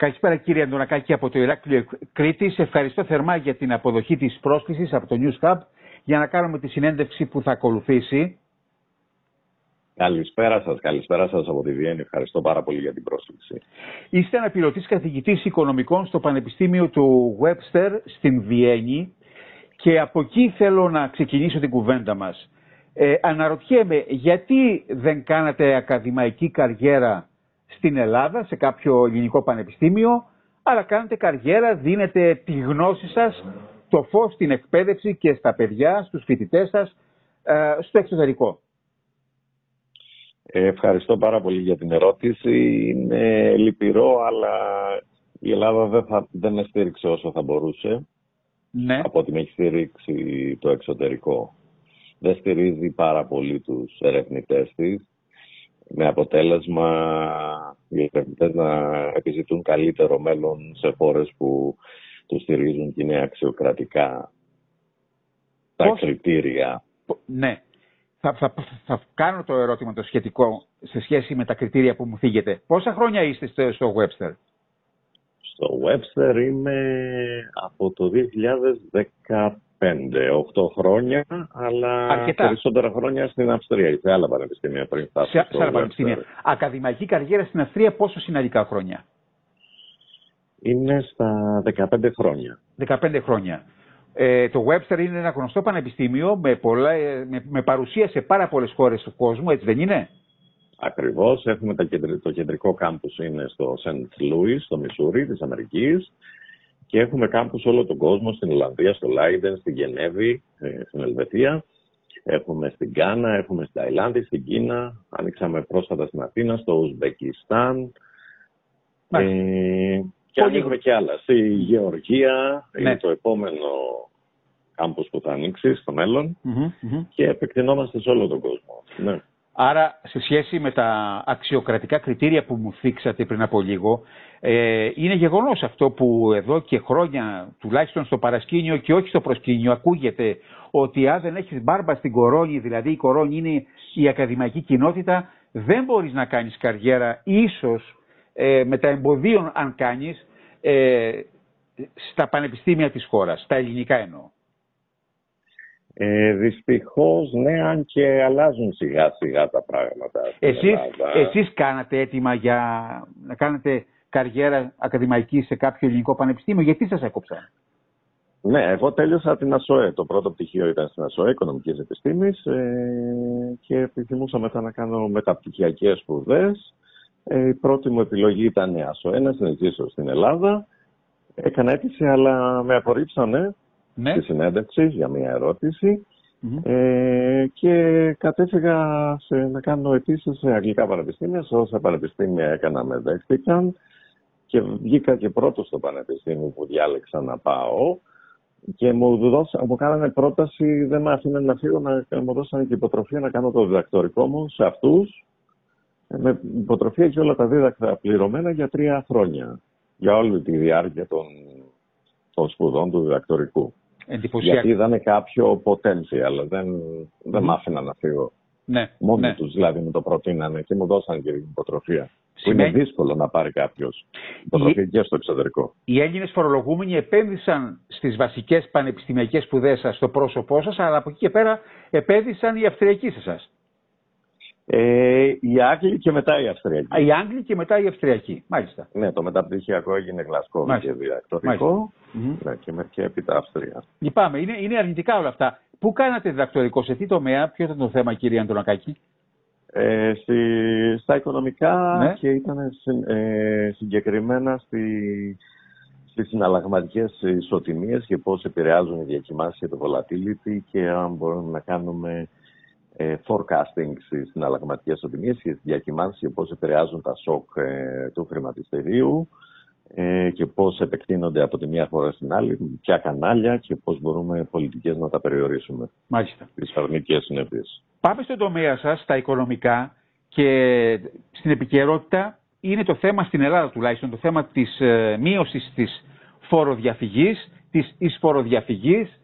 Καλησπέρα κύριε Αντωνακάκη από το Ηράκλειο Κρήτη. Σε ευχαριστώ θερμά για την αποδοχή της πρόσκλησης από το News Hub για να κάνουμε τη συνέντευξη που θα ακολουθήσει. Καλησπέρα σας, καλησπέρα σας από τη Βιέννη. Ευχαριστώ πάρα πολύ για την πρόσκληση. Είστε αναπληρωτής καθηγητής οικονομικών στο Πανεπιστήμιο του Webster στην Βιέννη και από εκεί θέλω να ξεκινήσω την κουβέντα μας. Ε, αναρωτιέμαι γιατί δεν κάνατε ακαδημαϊκή καριέρα στην Ελλάδα, σε κάποιο ελληνικό πανεπιστήμιο, αλλά κάνετε καριέρα, δίνετε τη γνώση σας, το φως στην εκπαίδευση και στα παιδιά, στους φοιτητές σας, ε, στο εξωτερικό. Ε, ευχαριστώ πάρα πολύ για την ερώτηση. Είναι λυπηρό, αλλά η Ελλάδα δεν, θα, δεν με στήριξε όσο θα μπορούσε. Ναι. Από ότι με έχει στηρίξει το εξωτερικό. Δεν στηρίζει πάρα πολύ τους ερευνητές της με αποτέλεσμα οι ερευνητές να επιζητούν καλύτερο μέλλον σε χώρες που του στηρίζουν και είναι αξιοκρατικά τα κριτήρια. Ναι. Θα, θα, θα, κάνω το ερώτημα το σχετικό σε σχέση με τα κριτήρια που μου θίγετε. Πόσα χρόνια είστε στο, στο Webster? Στο Webster είμαι από το 2015 5-8 χρόνια, αλλά Αρκετά. περισσότερα χρόνια στην Αυστρία ή σε άλλα πανεπιστήμια πριν φτάσω. Σε, σε άλλα πανεπιστήμια. Ακαδημαϊκή καριέρα στην Αυστρία πόσο συναλλικά χρόνια; Είναι στα 15 χρόνια. 15 χρόνια. Ε, το Webster είναι ένα γνωστό πανεπιστήμιο με, πολλά, με, με παρουσία σε πάρα πολλές χώρες του κόσμου, έτσι δεν είναι; Ακριβώς. Έχουμε το κεντρικό κάμπους είναι στο St. Louis, στο Μισούρι της Αμερικής. Και έχουμε κάμπους όλο τον κόσμο, στην Ολλανδία, στο Λάιντεν, στην Γενέβη, ε, στην Ελβετία. Έχουμε στην Γκάνα, έχουμε στην Ταϊλάνδη, στην Κίνα. Ανοίξαμε πρόσφατα στην Αθήνα, στο Ουσμπεκιστάν. Ε, και ανοίγουμε και άλλα. Στη Γεωργία ναι. είναι το επόμενο κάμπος που θα ανοίξει στο μέλλον. Και επεκτηνόμαστε σε όλο τον κόσμο. Ναι. Άρα, σε σχέση με τα αξιοκρατικά κριτήρια που μου θίξατε πριν από λίγο, ε, είναι γεγονός αυτό που εδώ και χρόνια, τουλάχιστον στο παρασκήνιο και όχι στο προσκήνιο, ακούγεται ότι αν δεν έχεις μπάρμπα στην κορώνη, δηλαδή η κορώνη είναι η ακαδημαϊκή κοινότητα, δεν μπορείς να κάνεις καριέρα, ίσως ε, με τα εμποδίων αν κάνεις, ε, στα πανεπιστήμια της χώρας, στα ελληνικά εννοώ. Ε, δυστυχώς, ναι, αν και αλλάζουν σιγά σιγά τα πράγματα. Εσείς, εσείς κάνατε έτοιμα για να κάνετε καριέρα ακαδημαϊκή σε κάποιο ελληνικό πανεπιστήμιο; Γιατί σας έκοψα. Ναι, εγώ τέλειωσα την ΑΣΟΕ. Το πρώτο πτυχίο ήταν στην ΑΣΟΕ, Οικονομικής Επιστήμης ε, και επιθυμούσα μετά να κάνω μεταπτυχιακές σπουδές. Ε, η πρώτη μου επιλογή ήταν η ΑΣΟΕ, να συνεχίσω στην Ελλάδα. Έκανα αίτηση, αλλά με απορρίψανε ναι. στη συνέντευξη για μια ερωτηση ε, και κατέφυγα σε, να κάνω αιτήσεις σε αγγλικά πανεπιστήμια. Σε όσα πανεπιστήμια έκανα με δέχτηκαν και βγήκα και πρώτος στο πανεπιστήμιο που διάλεξα να πάω και μου, δώσα, μου κάνανε πρόταση, δεν με αφήνανε να φύγω, να, μου δώσανε και υποτροφία να κάνω το διδακτορικό μου σε αυτούς με υποτροφία και όλα τα δίδακτρα πληρωμένα για τρία χρόνια. Για όλη τη διάρκεια των, των σπουδών του διδακτορικού. Γιατί είδανε κάποιο potential, δεν, δεν μ' άφηναν να φύγω. Ναι, Μόνο ναι. τους δηλαδή μου το προτείνανε και μου δώσαν και την υποτροφία. Σημαίνει... είναι δύσκολο να πάρει κάποιος υποτροφία και στο εξωτερικό. Οι Έλληνες φορολογούμενοι επένδυσαν στις βασικές πανεπιστημιακές σπουδές σας στο πρόσωπό σας, αλλά από εκεί και πέρα επένδυσαν οι Αυστριακοί σε εσά. Ε, οι Άγγλοι και μετά οι Αυστριακοί. Οι Άγγλοι και μετά οι Αυστριακοί, μάλιστα. Ναι, το μεταπτυχιακό έγινε Γλασκό και διδακτορικό. Ναι, και, με, και έπειτα Αυστρία. Λυπάμαι, είναι, είναι αρνητικά όλα αυτά. Πού κάνατε διδακτορικό, σε τι τομέα, ποιο ήταν το θέμα, κύριε Αντωνακάκη; Ε, στη, στα οικονομικά ναι. και ήταν ε, συγκεκριμένα στη, στις συναλλαγματικές ισοτιμίες και πώς επηρεάζουν οι διακοιμάνσεις και το volatility και αν μπορούμε να κάνουμε ε, forecasting στις συναλλαγματικές ισοτιμίες και στις διακοιμάνσεις και πώς επηρεάζουν τα σοκ ε, του χρηματιστηρίου ε, και πώς επεκτείνονται από τη μία χώρα στην άλλη, ποια κανάλια και πώς μπορούμε πολιτικές να τα περιορίσουμε. Μάλιστα. Τις αρνητικές συνέπειες. Πάμε στον τομέα σας, στα οικονομικά και στην επικαιρότητα είναι το θέμα στην Ελλάδα τουλάχιστον, το θέμα της ε, μείωσης της φοροδιαφυγής, της εισφοροδιαφυγής,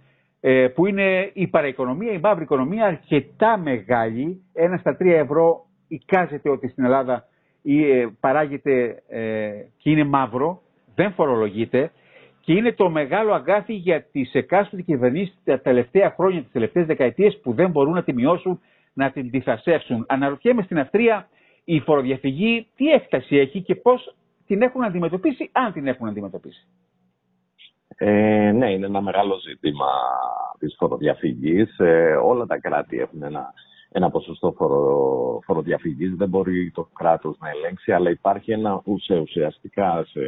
ε, που είναι η παραοικονομία, η μαύρη οικονομία αρκετά μεγάλη. Ένα στα τρία ευρώ εικάζεται ότι στην Ελλάδα ε, παράγεται ε, και είναι μαύρο δεν φορολογείται και είναι το μεγάλο αγκάθι για τις εκάστοτε κυβερνήσεις τα τελευταία χρόνια, τις τελευταίες δεκαετίες που δεν μπορούν να τη μειώσουν, να την διθασεύσουν. Αναρωτιέμαι στην Αυστρία η φοροδιαφυγή τι έκταση έχει και πώς την έχουν αντιμετωπίσει, αν την έχουν αντιμετωπίσει. Ε, ναι, είναι ένα μεγάλο ζήτημα της φοροδιαφυγής. Ε, όλα τα κράτη έχουν ένα, ένα ποσοστό φορο, φοροδιαφυγής. Δεν μπορεί το κράτος να ελέγξει, αλλά υπάρχει ένα ουσιαστικά σε,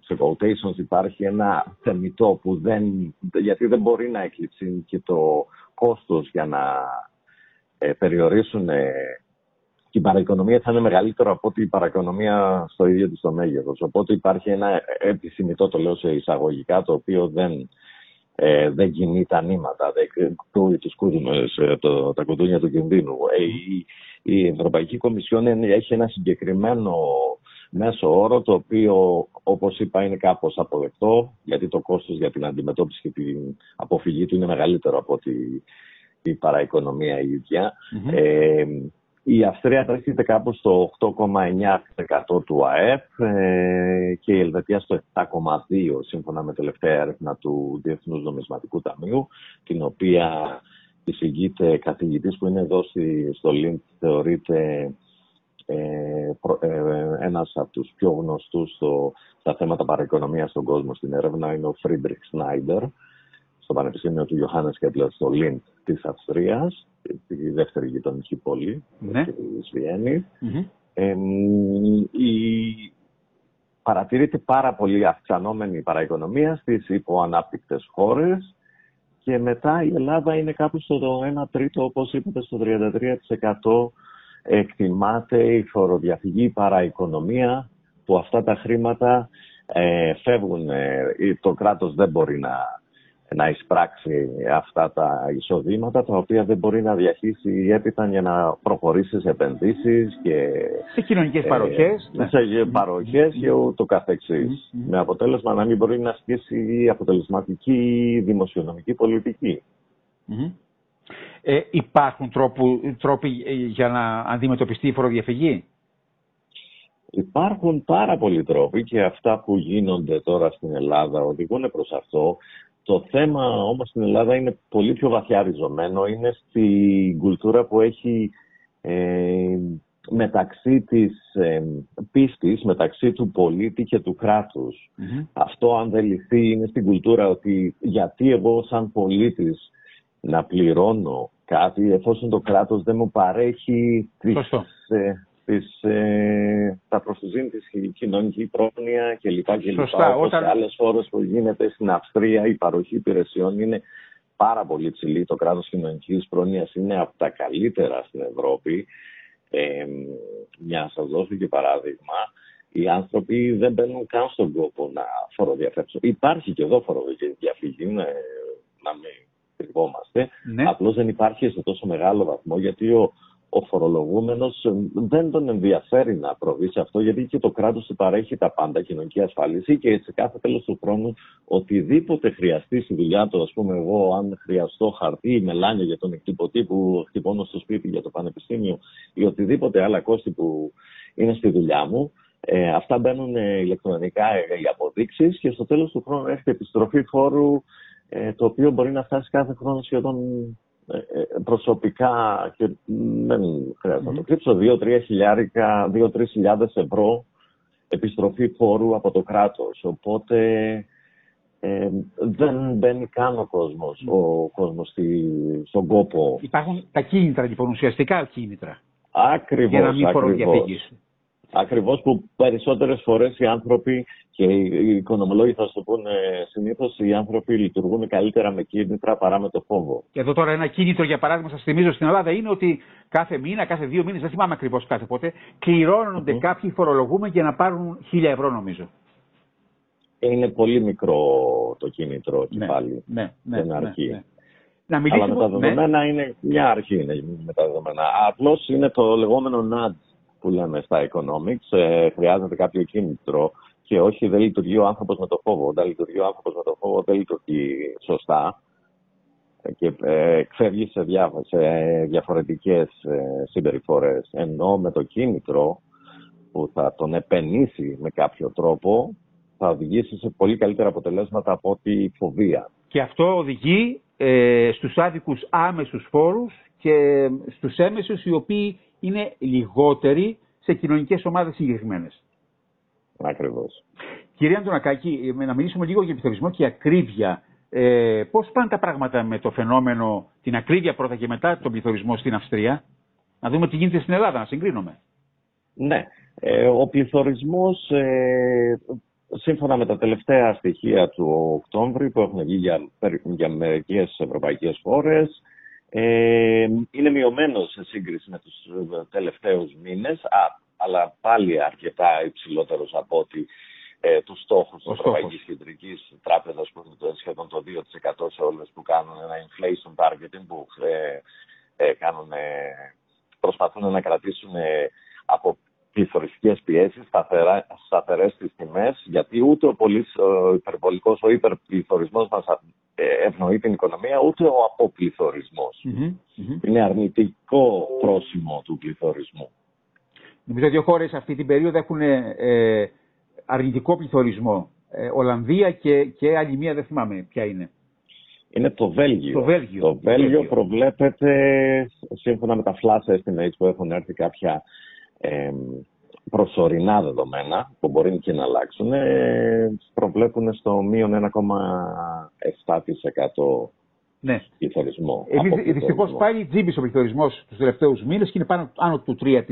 σε quotations υπάρχει ένα θεμητό που δεν, γιατί δεν μπορεί να εκλειψεί και το κόστος για να ε, περιορίσουν ε, την παραοικονομία θα είναι μεγαλύτερο από ότι η παραοικονομία στο ίδιο της το μέγεθος. Οπότε υπάρχει ένα επιθυμητό, το λέω σε εισαγωγικά, το οποίο δεν, ε, δεν κινεί τα νήματα, δεν κρούει τους κούδουνες, ε, το, τα κουδούνια του κινδύνου. Ε, η, η Ευρωπαϊκή Κομισιόν έχει ένα συγκεκριμένο μέσο όρο, το οποίο, όπως είπα, είναι κάπως αποδεκτό, γιατί το κόστος για την αντιμετώπιση και την αποφυγή του είναι μεγαλύτερο από ότι η παραοικονομία η ίδια. Ε, η Αυστρία βρίσκεται κάπου στο 8,9% του ΑΕΠ ε, και η Ελβετία στο 7,2% σύμφωνα με τελευταία έρευνα του Διεθνούς Νομισματικού Ταμείου, την οποία εισηγείται καθηγητής που είναι εδώ στο Λιντς, θεωρείται ε, ε, ένας από τους πιο γνωστούς στο, στα θέματα παραοικονομίας στον κόσμο στην έρευνα είναι ο Φρίντριχ Σνάιντερ στο Πανεπιστήμιο του Ιωάννης Κέπλερ στο Λιντς της Αυστρίας, τη δεύτερη γειτονική πόλη ναι. της Βιέννης η... Παρατηρείται πάρα πολύ αυξανόμενη παραοικονομία στις υποανάπτυκτες χώρες και μετά η Ελλάδα είναι κάπου στο 1 τρίτο, όπως είπατε, στο 33% εκτιμάται η φοροδιαφυγή, η παραοικονομία, που αυτά τα χρήματα ε, φεύγουν, ε, το κράτος δεν μπορεί να να εισπράξει αυτά τα εισοδήματα τα οποία δεν μπορεί να διαχύσει έπειτα για να προχωρήσει σε επενδύσεις και σε κοινωνικές παροχές, ε, σε παροχές και ούτω καθεξής. Με αποτέλεσμα να μην μπορεί να ασκήσει αποτελεσματική δημοσιονομική πολιτική. Ε, υπάρχουν τρόπου, τρόποι για να αντιμετωπιστεί η φοροδιαφυγή; Υπάρχουν πάρα πολλοί τρόποι και αυτά που γίνονται τώρα στην Ελλάδα οδηγούν προς αυτό. Το θέμα όμως στην Ελλάδα είναι πολύ πιο βαθιά ριζωμένο. Είναι στην κουλτούρα που έχει ε, μεταξύ της ε, πίστης, μεταξύ του πολίτη και του κρατους Αυτό αν δεν λυθεί είναι στην κουλτούρα ότι γιατί εγώ σαν πολίτης να πληρώνω κάτι εφόσον το κράτος δεν μου παρέχει τις, τις, ε, τα προστουζήν της κοινωνική πρόνοια κλπ. Σωστά. Όπως Όταν... σε άλλες χώρες που γίνεται στην Αυστρία η παροχή υπηρεσιών είναι πάρα πολύ ψηλή. Το κράτος κοινωνικής πρόνοιας είναι από τα καλύτερα στην Ευρώπη. Ε, μια να σας δώσω και παράδειγμα. Οι άνθρωποι δεν μπαίνουν καν στον κόπο να φοροδιαφεύσουν. Υπάρχει και εδώ φοροδιαφυγή, να μην κρυβόμαστε. Ναι. Απλώς δεν υπάρχει σε τόσο μεγάλο βαθμό γιατί ο, ο φορολογούμενος δεν τον ενδιαφέρει να προβεί σε αυτό γιατί και το κράτος του παρέχει τα πάντα, κοινωνική ασφάλιση και σε κάθε τέλος του χρόνου οτιδήποτε χρειαστεί στη δουλειά του, ας πούμε εγώ αν χρειαστώ χαρτί ή μελάνια για τον εκτυπωτή που χτυπώνω στο σπίτι για το πανεπιστήμιο ή οτιδήποτε άλλα κόστη που είναι στη δουλειά μου, ε, αυτά μπαίνουν ηλεκτρονικά οι αποδείξεις και στο τέλος του χρόνου έρχεται επιστροφή φόρου ε, το οποίο μπορεί να φτάσει κάθε χρόνο σχεδόν ε, ε, προσωπικά και δεν χρειάζεται να το κρύψω, 2-3 χιλιάρικα, 2-3 χιλιάδες ευρώ επιστροφή φόρου από το κράτος. Οπότε ε, δεν μπαίνει καν ο κόσμος, ο κόσμος στη, στον κόπο. Υπάρχουν τα κίνητρα λοιπόν, ουσιαστικά κίνητρα. Ακριβώς, για να μην ακριβώς. Ακριβώς που περισσότερες φορές οι άνθρωποι και οι οικονομολόγοι θα σου πούνε συνήθως οι άνθρωποι λειτουργούν καλύτερα με κίνητρα παρά με το φόβο. Και εδώ τώρα ένα κίνητρο για παράδειγμα, σας θυμίζω στην Ελλάδα, είναι ότι κάθε μήνα, κάθε δύο μήνες, δεν θυμάμαι ακριβώς κάθε πότε, κληρώνονται mm. κάποιοι φορολογούμενοι για να πάρουν χίλια ευρώ νομίζω. Είναι πολύ μικρό το κίνητρο και ναι, πάλι. Ναι, ναι, δεν αρκεί. Ναι, ναι. Να μιλήσουμε, Αλλά με τα ναι. δεδομένα είναι μια αρχή είναι με τα δεδομένα. Απλώς είναι το λεγόμενο nudge που λέμε στα economics. Ε, χρειάζεται κάποιο κίνητρο και όχι δεν λειτουργεί ο άνθρωπος με το φόβο. Όταν λειτουργεί ο άνθρωπος με το φόβο δεν λειτουργεί σωστά και ε, εκφεύγει σε, σε διαφορετικές ε, συμπεριφορές. Ενώ με το κίνητρο που θα τον επενήσει με κάποιο τρόπο θα οδηγήσει σε πολύ καλύτερα αποτελέσματα από ό,τι η φοβία. Και αυτό οδηγεί ε, στους άδικους άμεσους φόρους και στους έμεσους οι οποίοι είναι λιγότεροι σε κοινωνικές ομάδες συγκεκριμένες. Ακριβώς. Κυρία Αντωνακάκη, να μιλήσουμε λίγο για πληθωρισμό και ακρίβεια. Ε, πώς πάνε τα πράγματα με το φαινόμενο, την ακρίβεια πρώτα και μετά τον πληθωρισμό στην Αυστρία; Να δούμε τι γίνεται στην Ελλάδα, να συγκρίνουμε. Ναι. Ε, ο πληθωρισμός, ε, σύμφωνα με τα τελευταία στοιχεία του Οκτώβρη που έχουν βγει για, για μερικές ευρωπαϊκές χώρες, ε, είναι μειωμένος σε σύγκριση με τους τελευταίους μήνες, α, αλλά πάλι αρκετά υψηλότερος από ότι ε, τους στόχους της Ευρωπαϊκής Κεντρικής Τράπεζας που είναι σχεδόν το 2% σε όλες που κάνουν ένα inflation targeting που ε, ε, κάνουν, προσπαθούν να κρατήσουν από πληθωριστικές πιέσεις σταθερές στις τιμές γιατί ούτε ο, πολύς, ο υπερβολικός, ο υπερπληθωρισμός μας ευνοεί την οικονομία ούτε ο αποπληθωρισμός. Είναι αρνητικό πρόσημο του πληθωρισμού. Νομίζω ότι δύο χώρες αυτή την περίοδο έχουν ε, αρνητικό πληθωρισμό. Ε, Ολλανδία και, και άλλη μία, δεν θυμάμαι ποια είναι. Είναι το Βέλγιο. Το Βέλγιο, το Βέλγιο, προβλέπεται, σύμφωνα με τα flash estimates που έχουν έρθει κάποια ε, προσωρινά δεδομένα, που μπορεί και να αλλάξουν, ε, προβλέπουν στο μείον 1,7% ναι. πληθωρισμό. Δυστυχώς πάλι τζίμπησε ο πληθωρισμός τους τελευταίους μήνες και είναι πάνω άνω του 3%.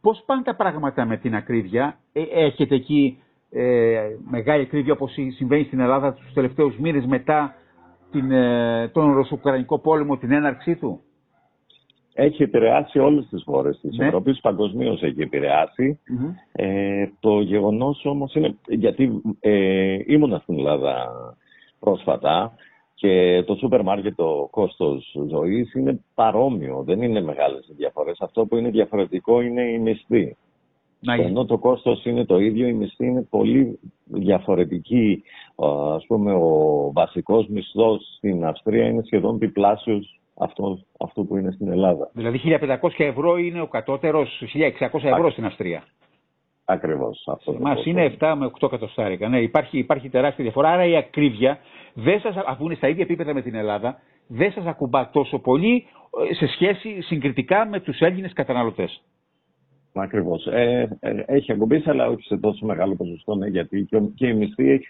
Πώς πάνε τα πράγματα με την ακρίβεια, ε, έχετε εκεί ε, μεγάλη ακρίβεια όπως συμβαίνει στην Ελλάδα τους τελευταίους μήνες μετά την, ε, τον Ρωσουκρανικό πόλεμο, την έναρξή του; Έχει επηρεάσει όλες τις χώρες της ναι. Ευρώπης, παγκοσμίως έχει Ε, το γεγονός όμως είναι, γιατί ε, ήμουνα στην Ελλάδα πρόσφατα, και το σούπερ μάρκετ το κόστος ζωής είναι παρόμοιο, δεν είναι μεγάλες οι διαφορές. Αυτό που είναι διαφορετικό είναι η μισθή. Να, Ενώ το κόστος είναι το ίδιο, η μισθή είναι πολύ διαφορετική. Ας πούμε, ο βασικός μισθός στην Αυστρία είναι σχεδόν διπλάσιος αυτό, αυτό που είναι στην Ελλάδα. Δηλαδή 1.500 ευρώ είναι ο κατώτερος, 1.600 ευρώ στην Αυστρία. Ακριβώς. Μα είναι 7 με 8 εκατοστάρικα. Ναι, υπάρχει, υπάρχει τεράστια διαφορά. Άρα η ακρίβεια, δεν σας, αφού είναι στα ίδια επίπεδα με την Ελλάδα, δεν σας ακουμπά τόσο πολύ ε, σε σχέση συγκριτικά με τους Έλληνες καταναλωτές. Ακριβώς. Ε, ε, έχει ακουμπήσει, αλλά όχι σε τόσο μεγάλο ποσοστό, ναι, γιατί και, και η μισθή,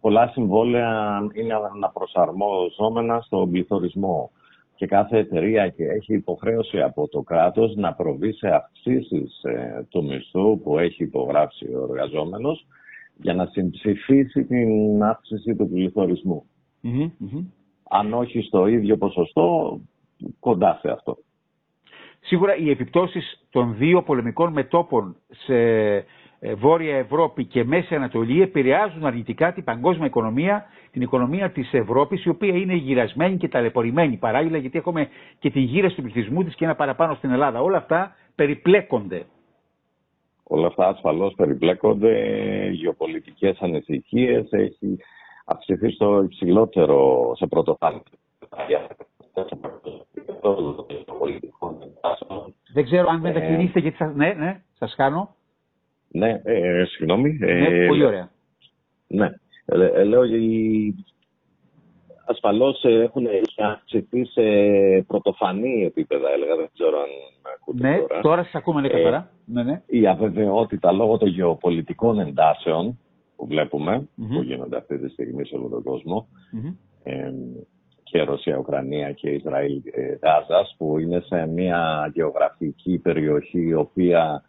πολλά συμβόλαια είναι αναπροσαρμόζόμενα στον πληθωρισμό και κάθε εταιρεία και έχει υποχρέωση από το κράτος να προβεί σε αυξήσεις ε, του μισθού που έχει υπογράψει ο εργαζόμενος για να συμψηφίσει την αύξηση του πληθωρισμού. Αν όχι στο ίδιο ποσοστό, κοντά σε αυτό. Σίγουρα οι επιπτώσεις των δύο πολεμικών μετόπων σε ε, Βόρεια Ευρώπη και Μέση Ανατολή επηρεάζουν αρνητικά την παγκόσμια οικονομία, την οικονομία της Ευρώπης, η οποία είναι γυρασμένη και ταλαιπωρημένη παράλληλα, γιατί έχουμε και την γύραση του πληθυσμού της και ένα παραπάνω στην Ελλάδα. Όλα αυτά περιπλέκονται. Όλα αυτά ασφαλώς περιπλέκονται, γεωπολιτικές ανησυχίες, έχει αυξηθεί στο υψηλότερο σε πρώτο Δεν ξέρω αν μετακινήσετε γιατί σας, ναι, ναι, σας κάνω. Ναι, ε, συγγνώμη. Ναι, ε, πολύ ωραία. Ναι. Ε, ε λέω ότι ασφαλώς έχουν αυξηθεί σε πρωτοφανή επίπεδα, έλεγα, δεν ξέρω αν ακούτε ναι, τώρα. τώρα σας ακούμε ναι, καθαρά. ναι, ναι. Η αβεβαιότητα λόγω των γεωπολιτικών εντάσεων που βλέπουμε, που γίνονται αυτή τη στιγμή σε όλο τον κοσμο ε, και Ρωσία, Ουκρανία και Ισραήλ, Γάζας, που είναι σε μια γεωγραφική περιοχή η οποία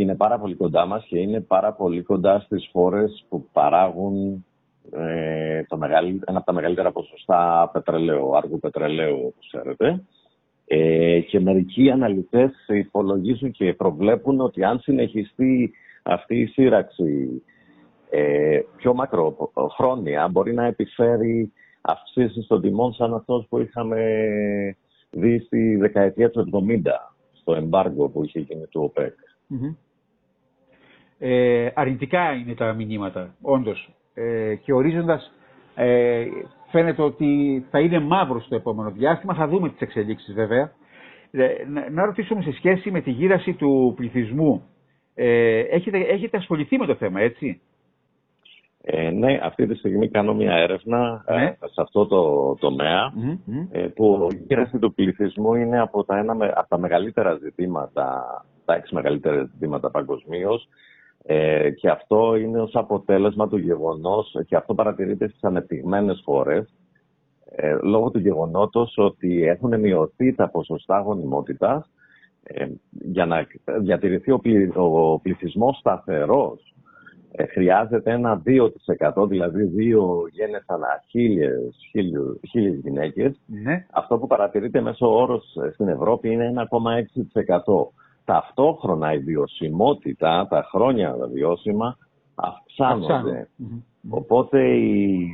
είναι πάρα πολύ κοντά μας και είναι πάρα πολύ κοντά στις χώρες που παράγουν ε, το ένα από τα μεγαλύτερα ποσοστά πετρελαίου, άργου πετρελαίου, όπως ξέρετε. Ε, και μερικοί αναλυτές υπολογίζουν και προβλέπουν ότι αν συνεχιστεί αυτή η σύραξη ε, πιο μακροχρόνια μπορεί να επιφέρει αυξήσεις των τιμών σαν αυτός που είχαμε δει στη δεκαετία του 70 στο εμπάργκο που είχε γίνει του ΟΠΕΚ. Ε, αρνητικά είναι τα μηνύματα, όντως. Ε, και ορίζοντας ε, φαίνεται ότι θα είναι μαύρος στο επόμενο διάστημα. Θα δούμε τις εξελίξεις βέβαια. Ε, να, να ρωτήσουμε σε σχέση με τη γύραση του πληθυσμού. Ε, έχετε, έχετε ασχοληθεί με το θέμα, έτσι; Ε, ναι, αυτή τη στιγμή κάνω μια έρευνα ε, ναι. σε αυτό το τομέα ε, που η γύραση του πληθυσμού είναι από τα, ένα, από τα μεγαλύτερα ζητήματα, τα έξι μεγαλύτερα ζητήματα παγκοσμίως. Ε, και αυτό είναι ως αποτέλεσμα του γεγονός και αυτό παρατηρείται στις ανεπτυγμένες χώρες ε, λόγω του γεγονότος ότι έχουν μειωθεί τα ποσοστά γονιμότητας ε, για να διατηρηθεί ο, πλη, ο πληθυσμός σταθερός ε, χρειάζεται ένα 2%, δηλαδή δύο γένες ανά χίλιες, χίλιες, γυναίκες. Ναι. Αυτό που παρατηρείται μέσω όρος στην Ευρώπη είναι 1,6%. Ταυτόχρονα η βιωσιμότητα, τα χρόνια βιώσιμα, αυξάνονται. Οπότε η,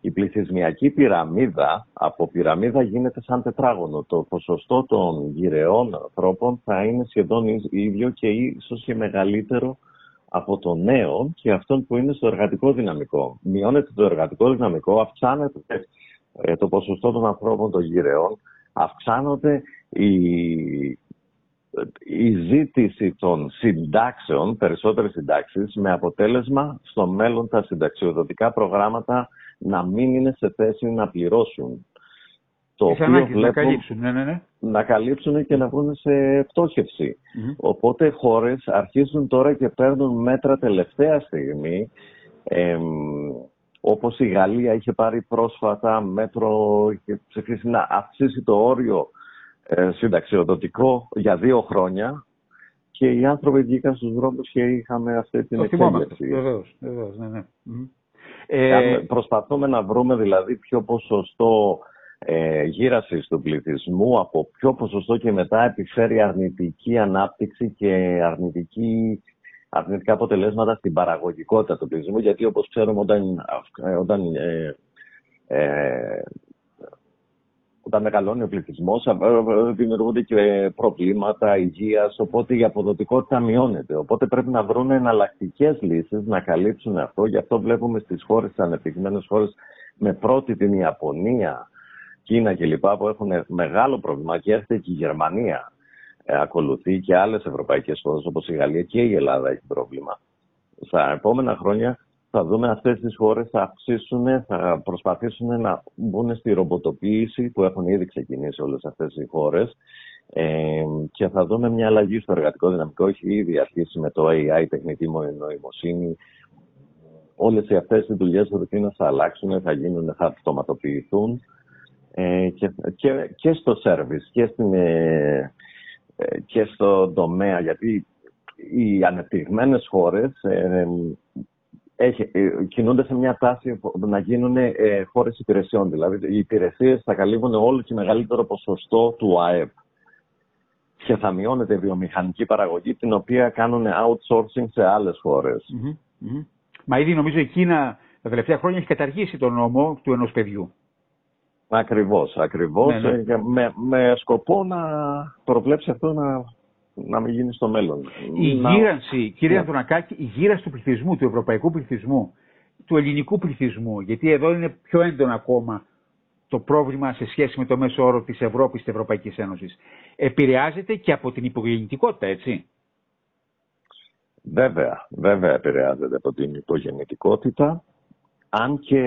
η πληθυσμιακή πυραμίδα, από πυραμίδα γίνεται σαν τετράγωνο. Το ποσοστό των γυρεών ανθρώπων θα είναι σχεδόν ίδιο και ίσως και μεγαλύτερο από το νέο και αυτόν που είναι στο εργατικό δυναμικό. Μειώνεται το εργατικό δυναμικό, αυξάνεται ε, το ποσοστό των ανθρώπων των γυρεών, αυξάνονται η, η ζήτηση των συντάξεων, περισσότερες συντάξεις, με αποτέλεσμα στο μέλλον τα συνταξιοδοτικά προγράμματα να μην είναι σε θέση να πληρώσουν. Το οποίο βλέπουν, να καλύψουν, ναι, ναι, ναι. να καλύψουν και να βγουν σε πτωχευση Οπότε χώρες αρχίζουν τώρα και παίρνουν μέτρα τελευταία στιγμή. Ε, όπως η Γαλλία είχε πάρει πρόσφατα μέτρο και ψηφίσει να αυξήσει το όριο ε, συνταξιοδοτικό για δύο χρόνια και οι άνθρωποι βγήκαν στους δρόμους και είχαμε αυτή την εξέλιξη. Βεβαίως, βεβαίως, ναι, ναι. Ε, προσπαθούμε να βρούμε δηλαδή πιο ποσοστό ε, γύρασης του πληθυσμού από ποιο ποσοστό και μετά επιφέρει αρνητική ανάπτυξη και αρνητική, αρνητικά αποτελέσματα στην παραγωγικότητα του πληθυσμού γιατί όπως ξέρουμε όταν, ε, όταν, ε, ε, όταν μεγαλώνει ο πληθυσμός, ε, δημιουργούνται και προβλήματα υγείας, οπότε η αποδοτικότητα μειώνεται. Οπότε πρέπει να βρουν εναλλακτικές λύσεις να καλύψουν αυτό. Γι' αυτό βλέπουμε στις χώρες, τι ανεπτυγμένες χώρες, με πρώτη την Ιαπωνία, Κίνα κλπ. που έχουν μεγάλο πρόβλημα και έρχεται και η Γερμανία ε, ακολουθεί και άλλες ευρωπαϊκές χώρες όπως η Γαλλία και η Ελλάδα έχει πρόβλημα. Στα επόμενα χρόνια θα δούμε αυτές τις χώρες θα αυξήσουν, θα προσπαθήσουν να μπουν στη ρομποτοποίηση που έχουν ήδη ξεκινήσει όλες αυτές οι χώρες ε, και θα δούμε μια αλλαγή στο εργατικό δυναμικό. Έχει ήδη αρχίσει με το AI, τεχνητή νοημοσύνη. Όλες αυτές οι δουλειές ρουτίνας θα αλλάξουν, θα γίνουν, θα αυτοματοποιηθούν ε, και, και, και στο σερβις και, στην, ε, ε, και στο τομέα γιατί οι ανεπτυγμένες χώρες ε, έχει, κινούνται σε μια τάση να γίνουν ε, χώρες υπηρεσιών. Δηλαδή οι υπηρεσίες θα καλύπτουν όλο και μεγαλύτερο ποσοστό του ΑΕΠ και θα μειώνεται η βιομηχανική παραγωγή την οποία κάνουν outsourcing σε άλλες Μα ήδη νομίζω η Κίνα τα τελευταία χρόνια έχει καταργήσει τον νόμο του ενός παιδιού. Ακριβώς, ακριβώς. Ναι, ναι. Ε, με, με σκοπό να προβλέψει αυτό να, να μην γίνει στο μέλλον. Η να... γύρανση, κύριε ναι. Αντωνακάκη, η γύρανση του πληθυσμού, του ευρωπαϊκού πληθυσμού, του ελληνικού πληθυσμού, γιατί εδώ είναι πιο έντονο ακόμα το πρόβλημα σε σχέση με το μέσο όρο της Ευρώπης, της Ευρωπαϊκής Ένωσης, επηρεάζεται και από την υπογεννητικότητα, έτσι. Βέβαια, βέβαια επηρεάζεται από την υπογεννητικότητα, αν και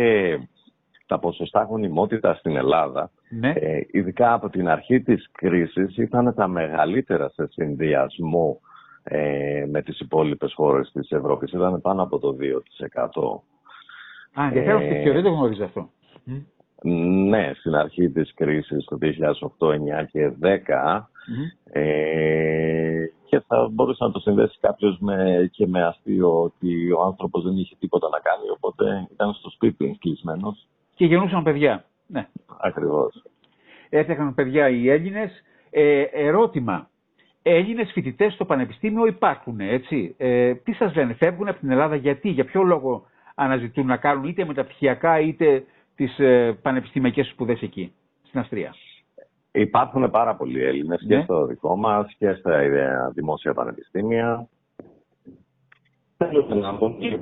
τα ποσοστά γονιμότητα στην Ελλάδα, ναι. ε, ειδικά από την αρχή της κρίσης, ήταν τα μεγαλύτερα σε συνδυασμό ε, με τις υπόλοιπες χώρες της Ευρώπης. Ήταν πάνω από το 2%. Α, ενδιαφέρον ε, στοιχείο, δεν το γνωρίζω αυτό. Ναι, στην αρχή της κρίσης το 2008, 2009 και 2010 ε, και θα μπορούσε να το συνδέσει κάποιος με, και με αστείο ότι ο άνθρωπος δεν είχε τίποτα να κάνει, οπότε ήταν στο σπίτι κλεισμένος και γεννούσαν παιδιά. Ναι. Ακριβώς. Έφτιαχναν παιδιά οι Έλληνες. Ε, ερώτημα. Έλληνες φοιτητές στο πανεπιστήμιο υπάρχουν, έτσι; Ε, τι σας λένε, φεύγουν από την Ελλάδα, γιατί, για ποιο λόγο αναζητούν να κάνουν είτε μεταπτυχιακά είτε τις ε, πανεπιστημιακές σπουδές εκεί, στην Αυστρία; Υπάρχουν πάρα πολλοί Έλληνες και ναι. στο δικό μας και στα δημόσια πανεπιστήμια. Θέλουν να μπουν και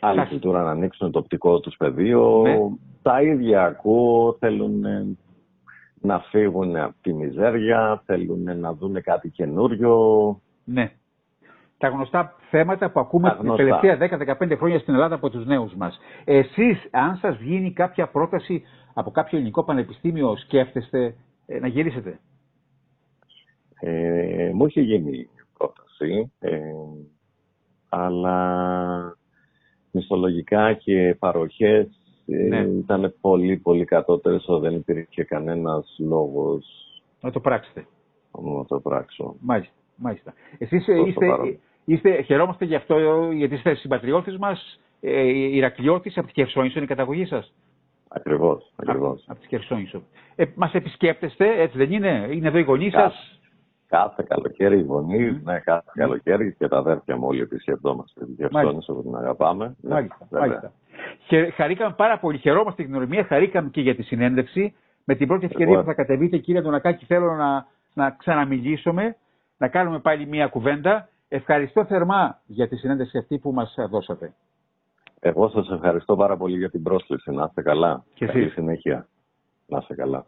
άλλη κουλτούρα να ανοίξουν το οπτικό τους πεδίο. Ναι. Τα ίδια ακούω, θέλουν να φύγουν από τη μιζέρια, θέλουν να δουν κάτι καινούριο. Ναι. τα γνωστά θέματα που ακούμε τα τελευταία 10-15 χρόνια στην Ελλάδα από τους νέους μας. Εσείς, αν σας βγει κάποια πρόταση από κάποιο ελληνικό πανεπιστήμιο, σκέφτεστε ε, να γυρίσετε; Ε, μου είχε γίνει πρόταση, ε, αλλά μισθολογικά και παροχές ε, ναι. ήταν πολύ πολύ κατώτερες, δεν υπήρχε κανένας λόγος να το πράξετε. Να το πράξω. Μάλιστα. Μάλιστα. Εσείς είστε, είστε, χαιρόμαστε γι' αυτό γιατί είστε συμπατριώτης μας, ε, Ηρακλειώτης από τη Χερσόνησο, είναι η καταγωγή σας; Ακριβώς, ακριβώς. Από τη Χερσόνησο. Ε, μας επισκέπτεστε, έτσι δεν είναι, είναι εδώ οι γονείς σας; Κάθε καλοκαίρι οι γονείς, ναι, κάθε καλοκαίρι και τα αδέρφια μου όλοι επισκεπτόμαστε της Χερσόνησο που την αγαπάμε. Ναι, μάλιστα, ναι, μάλιστα. χαρήκαμε πάρα πολύ, χαιρόμαστε την ορμία, χαρήκαμε και για τη συνέντευξη. Με την πρώτη ευκαιρία που θα κατεβείτε, κύριε Αντωνακάκη, θέλω να, να ξαναμιλήσουμε, να κάνουμε πάλι μία κουβέντα. Ευχαριστώ θερμά για τη συνέντευξη αυτή που μας δώσατε. Εγώ σας ευχαριστώ πάρα πολύ για την πρόσκληση. Να είστε καλά. Και Καλή συνέχεια. Να είστε καλά.